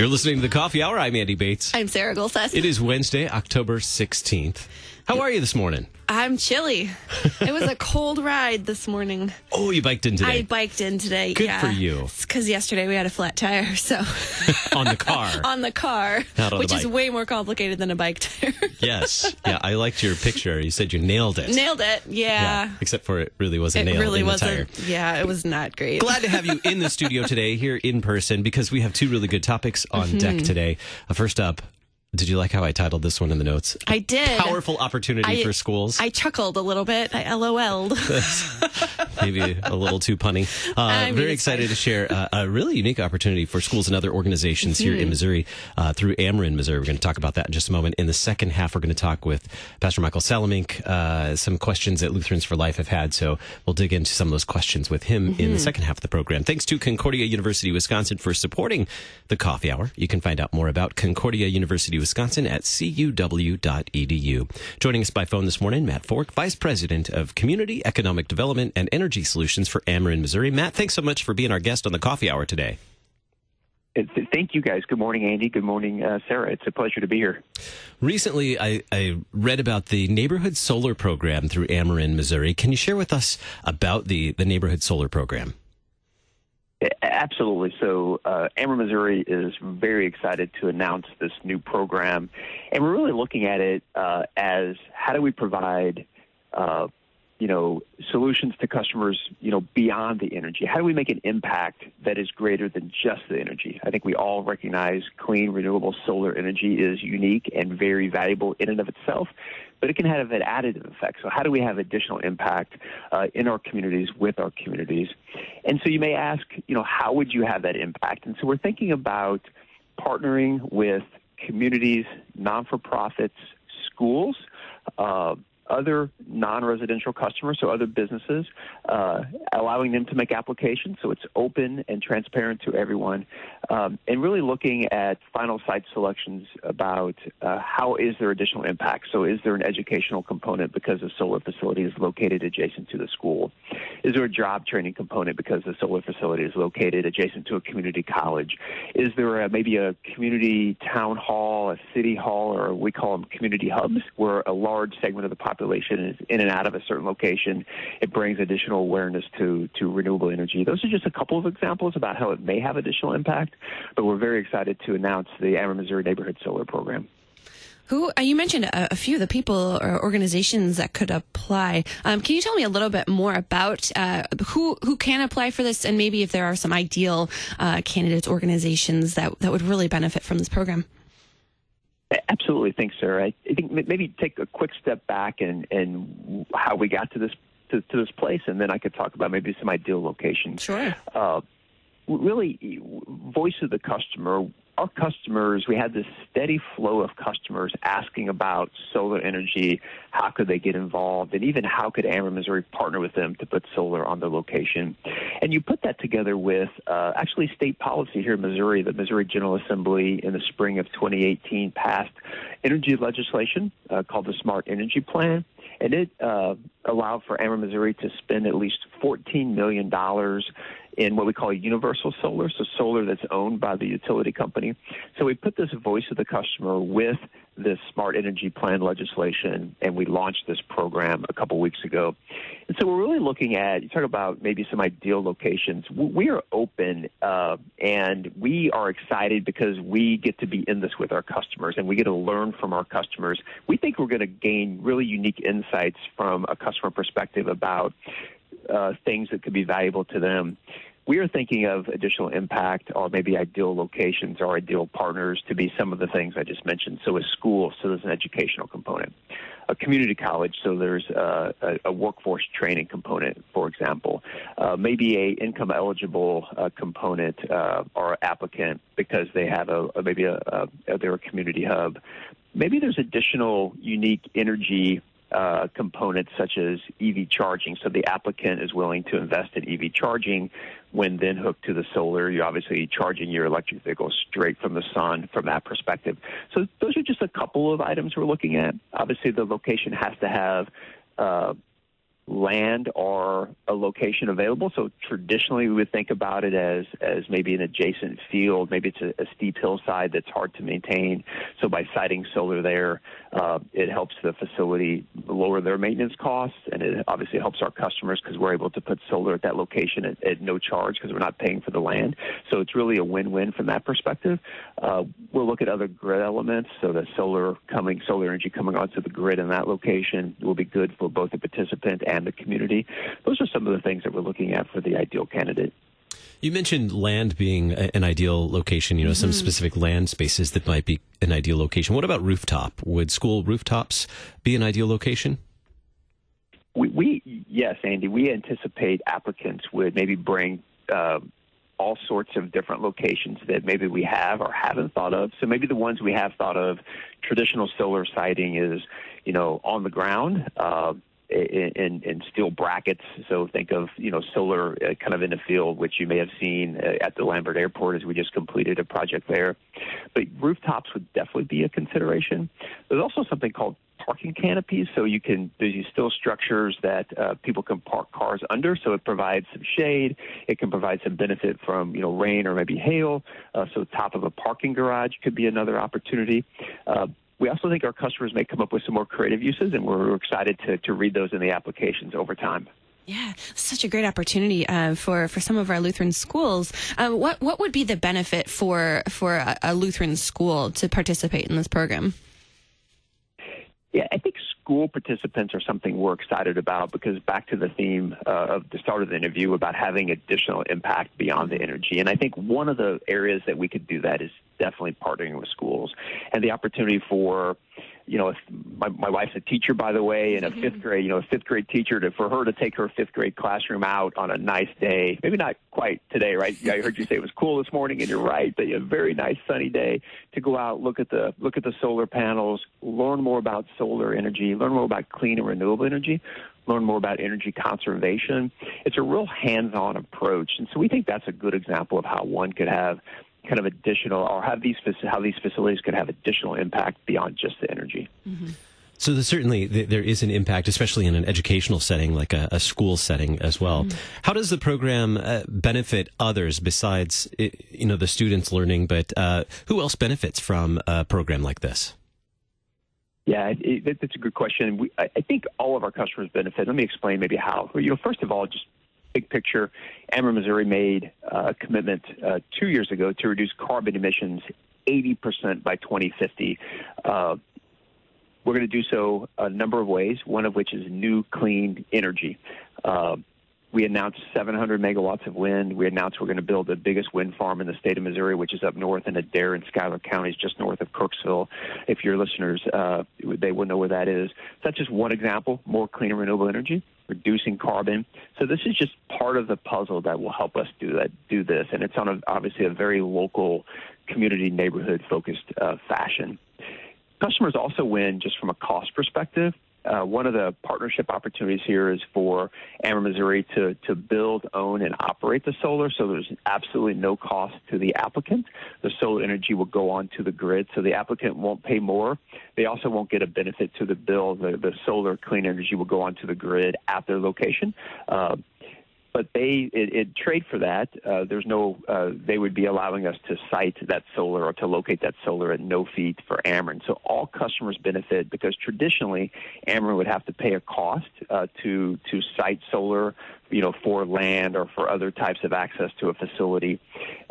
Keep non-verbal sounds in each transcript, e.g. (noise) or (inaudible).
You're listening to the Coffee Hour. I'm Andy Bates. I'm Sarah Golseth. It is Wednesday, October 16th. How are you this morning? I'm chilly. it was a (laughs) cold ride this morning. Oh, you biked in today? I biked in today. Good yeah. for you. Because yesterday we had a flat tire, so (laughs) on the car. (laughs) on the car, Not on the which is way more complicated than a bike tire. yes. Yeah, I liked your picture. You said you nailed it. Nailed it. Yeah. Except for it really wasn't It nailed really in the wasn't. tire. Yeah, it was not great. Glad to have you in the studio today, here in person, because we have two really good topics on Mm-hmm. deck today. Uh, first up, did you like how I titled this one in the notes? I did. Powerful opportunity I- for schools. I chuckled a little bit. I LOL'd. (laughs) maybe a little too punny. Uh, I mean, very excited to share uh, a really unique opportunity for schools and other organizations here Mm-hmm. in Missouri uh, through Ameren, Missouri. We're going to talk about that in just a moment. In the second half, we're going to talk with Pastor Michael Salemink, uh, some questions that Lutherans for Life have had. So we'll dig into some of those questions with him in the Mm-hmm. second half of the program. Thanks to Concordia University, Wisconsin for supporting the coffee hour. You can find out more about Concordia University, Wisconsin at cuw.edu. Joining us by phone this morning, Matt Forck, Vice President of Community Economic Development and Energy Solutions for Ameren, Missouri. Matt, thanks so much for being our guest on the coffee hour today. Uh, Thank you, guys. Good morning, Andy. Good morning, uh, Sarah. It's a pleasure to be here. Recently, I, I read about the Neighborhood Solar Program through Ameren, Missouri. Can you share with us about the, the Neighborhood Solar Program? Absolutely. So, uh, Ameren, Missouri is very excited to announce this new program, and we're really looking at it uh, as how do we provide, uh, you know, solutions to customers, you know, beyond the energy. How do we make an impact that is greater than just the energy? I think we all recognize clean, renewable solar energy is unique and very valuable in and of itself. But it can have an additive effect. So, how do we have additional impact uh, in our communities with our communities? And so, you may ask, you know, how would you have that impact? And so, we're thinking about partnering with communities, non for profits, schools, uh, other non residential customers, so other businesses, uh, allowing them to make applications so it's open and transparent to everyone, um, and really looking at final site selections about uh, how is there additional impact. So, is there an educational component because the solar facility is located adjacent to the school? Is there a job training component because the solar facility is located adjacent to a community college? Is there a, maybe a community town hall, a city hall, or we call them community hubs, where a large segment of the population is in and out of a certain location? It brings additional awareness to, to renewable energy. Those are just a couple of examples about how it may have additional impact, but we're very excited to announce the Ameren, Missouri Neighborhood Solar Program. Who uh, you mentioned a, a few of the people or organizations that could apply. Um, can you tell me a little bit more about uh, who who can apply for this, and maybe if there are some ideal uh, candidates, organizations that that would really benefit from this program? Absolutely, thanks, Sarah. I I think maybe take a quick step back and and how we got to this to, to this place, and then I could talk about maybe some ideal locations. Sure. Uh, really, voice of the customer. Our customers, we had this steady flow of customers asking about solar energy. How could they get involved, and even how could Ameren, Missouri, partner with them to put solar on their location? And you put that together with uh, actually state policy here in Missouri. The Missouri General Assembly in the spring of 2018 passed energy legislation uh, called the Smart Energy Plan, and it uh, allowed for Ameren, Missouri to spend at least $14 million in what we call universal solar, so solar that's owned by the utility company. So we put this voice of the customer with this smart energy plan legislation, and we launched this program a couple weeks ago. And so we're really looking at, you talk about maybe some ideal locations. We are open uh, and we are excited because we get to be in this with our customers and we get to learn from our customers. We think we're going to gain really unique insights from a customer perspective about uh, things that could be valuable to them. We are thinking of additional impact or maybe ideal locations or ideal partners to be some of the things I just mentioned. So, a school, so there's an educational component. A community college, so there's uh, a, a workforce training component, for example. Uh, maybe a income eligible uh, component uh, or applicant because they have a, a maybe a, a they're a community hub. Maybe there's additional unique energy uh, components such as EV charging. So the applicant is willing to invest in EV charging when then hooked to the solar. You're obviously charging your electric vehicle straight from the sun from that perspective. So those are just a couple of items we're looking at. Obviously, the location has to have uh, land or a location available. So traditionally, we would think about it as as maybe an adjacent field. Maybe it's a, a steep hillside that's hard to maintain. So by siting solar there, uh, it helps the facility lower their maintenance costs, and it obviously helps our customers because we're able to put solar at that location at, at no charge because we're not paying for the land. So it's really a win-win from that perspective. Uh, we'll look at other grid elements. So the solar coming, solar energy coming onto the grid in that location will be good for both the participant and the community. Those are some of the things that we're looking at for the ideal candidate. You mentioned land being an ideal location, you know, mm-hmm. some specific land spaces that might be an ideal location. What about rooftop? Would school rooftops be an ideal location? We, we yes, Andy, we anticipate applicants would maybe bring uh, all sorts of different locations that maybe we have or haven't thought of. So maybe the ones we have thought of, traditional solar siting is, you know, on the ground. Uh, in, in steel brackets. So think of you know solar uh, kind of in the field, which you may have seen uh, at the Lambert Airport as we just completed a project there. But rooftops would definitely be a consideration. There's also something called parking canopies, so you can there's these steel structures that uh, people can park cars under. So it provides some shade. It can provide some benefit from you know rain or maybe hail. Uh, so top of a parking garage could be another opportunity. Uh, we also think our customers may come up with some more creative uses, and we're excited to, to read those in the applications over time. Yeah, such a great opportunity uh, for for some of our Lutheran schools. Uh, what what would be the benefit for for a, a Lutheran school to participate in this program? Yeah, I think school participants are something we're excited about because back to the theme uh, of the start of the interview about having additional impact beyond the energy. And I think one of the areas that we could do that is definitely partnering with schools and the opportunity for you know, my, my wife's a teacher, by the way, and a mm-hmm. fifth grade, you know, a fifth grade teacher to, for her to take her fifth grade classroom out on a nice day, maybe not quite today, right? I heard you say it was cool this morning and you're right, but a very nice sunny day to go out, look at the, look at the solar panels, learn more about solar energy, learn more about clean and renewable energy, learn more about energy conservation. It's a real hands-on approach. And so we think that's a good example of how one could have kind of additional, or have these how these facilities could have additional impact beyond just the energy. Mm-hmm. So certainly there is an impact, especially in an educational setting like a, a school setting as well. Mm-hmm. How does the program uh, benefit others besides you know the students learning? But uh, who else benefits from a program like this? Yeah, it, that's a good question. We, I think all of our customers benefit. Let me explain maybe how. You know, first of all, just big picture, Ameren Missouri made a commitment uh, two years ago to reduce carbon emissions 80% by 2050. Uh, we're going to do so a number of ways, one of which is new clean energy. Uh, we announced 700 megawatts of wind. We announced we're going to build the biggest wind farm in the state of Missouri, which is up north in Adair and Schuyler counties, just north of Kirksville. If your listeners, uh, they will know where that is. So that's just one example, more clean and renewable energy, reducing carbon. So this is just part of the puzzle that will help us do that, do this. And it's on a, obviously a very local, community, neighborhood focused uh, fashion. Customers also win just from a cost perspective uh, one of the partnership opportunities here is for Ameren Missouri to, to build, own, and operate the solar. So there's absolutely no cost to the applicant. The solar energy will go onto the grid, so the applicant won't pay more. They also won't get a benefit to the bill. The, the solar clean energy will go onto the grid at their location. Uh, but they it, it trade for that. Uh, there's no uh, they would be allowing us to site that solar or to locate that solar at no fee for Ameren. So all customers benefit because traditionally Ameren would have to pay a cost uh, to to site solar, you know, for land or for other types of access to a facility.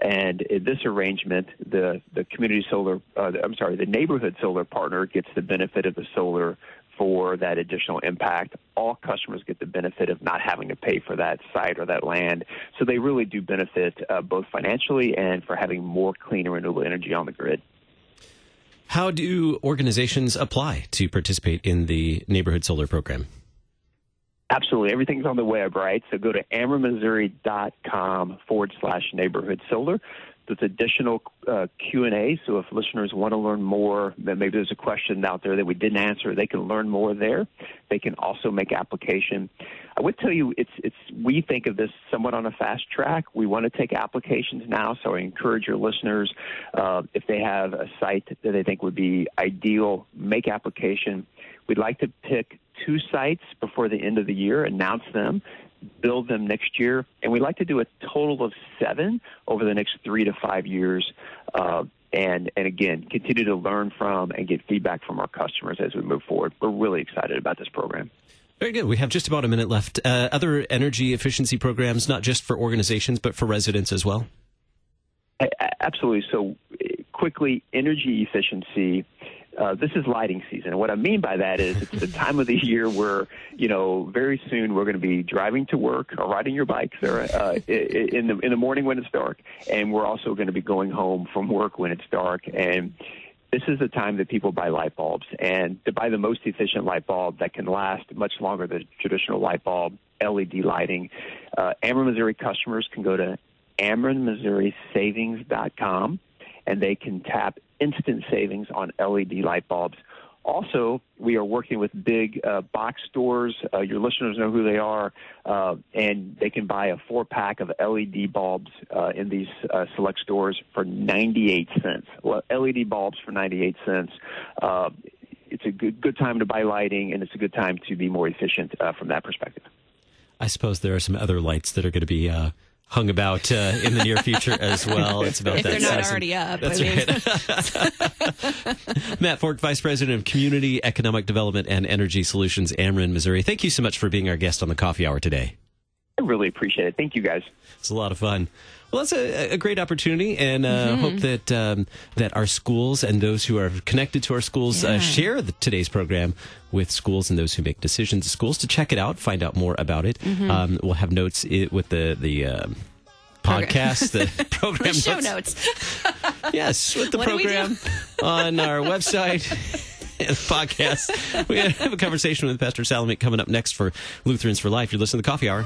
And in this arrangement, the the community solar, uh, I'm sorry, the neighborhood solar partner gets the benefit of the solar for that additional impact. All customers get the benefit of not having to pay for that site or that land. So they really do benefit uh, both financially and for having more clean and renewable energy on the grid. How do organizations apply to participate in the neighborhood solar program? Absolutely. Everything's on the web, right? So go to amerenmissouri.com forward slash neighborhood solar there's additional uh, Q&A, so if listeners want to learn more, maybe there's a question out there that we didn't answer, they can learn more there. They can also make application. I would tell you, it's, it's, we think of this somewhat on a fast track. We want to take applications now, so I encourage your listeners, uh, if they have a site that they think would be ideal, make application. We'd like to pick two sites before the end of the year, announce them, build them next year, and we'd like to do a total of seven over the next three to five years. Uh, and and again, continue to learn from and get feedback from our customers as we move forward. We're really excited about this program. Very good. We have just about a minute left. Uh, other energy efficiency programs, not just for organizations, but for residents as well? Absolutely. So, quickly, energy efficiency. Uh, this is lighting season. And what I mean by that is it's the (laughs) time of the year where, you know, very soon we're going to be driving to work or riding your bikes or, uh, in the in the morning when it's dark, and we're also going to be going home from work when it's dark. And this is the time that people buy light bulbs, and to buy the most efficient light bulb that can last much longer than traditional light bulb, LED lighting. Uh, Ameren Missouri customers can go to AmerenMissouriSavings.com, and they can tap instant savings on LED light bulbs also, we are working with big uh, box stores. Uh, your listeners know who they are, uh, and they can buy a four pack of LED bulbs uh, in these uh, select stores for 98 cents. Well, LED bulbs for 98 cents. Uh, it's a good good time to buy lighting, and it's a good time to be more efficient from that perspective. I suppose there are some other lights that are going to be hung about uh, in the near future as well. (laughs) It's about if that they're not already up. That's I mean. right. (laughs) Matt Forck, Vice President of Community Economic Development and Energy Solutions, Ameren, Missouri. Thank you so much for being our guest on the Coffee Hour today. I really appreciate it. Thank you, guys. It's a lot of fun. Well, that's a, a great opportunity, and uh, mm-hmm. hope that um, that our schools and those who are connected to our schools uh, yeah. uh, share the, today's program with schools and those who make decisions at schools to check it out, find out more about it. Mm-hmm. Um, we'll have notes with the the. Uh, podcast, the (laughs) program show notes. (laughs) yes, with the what program on our website. (laughs) podcast. We have a conversation with Pastor Salemink coming up next for Lutherans for Life. You're listening to the Coffee Hour.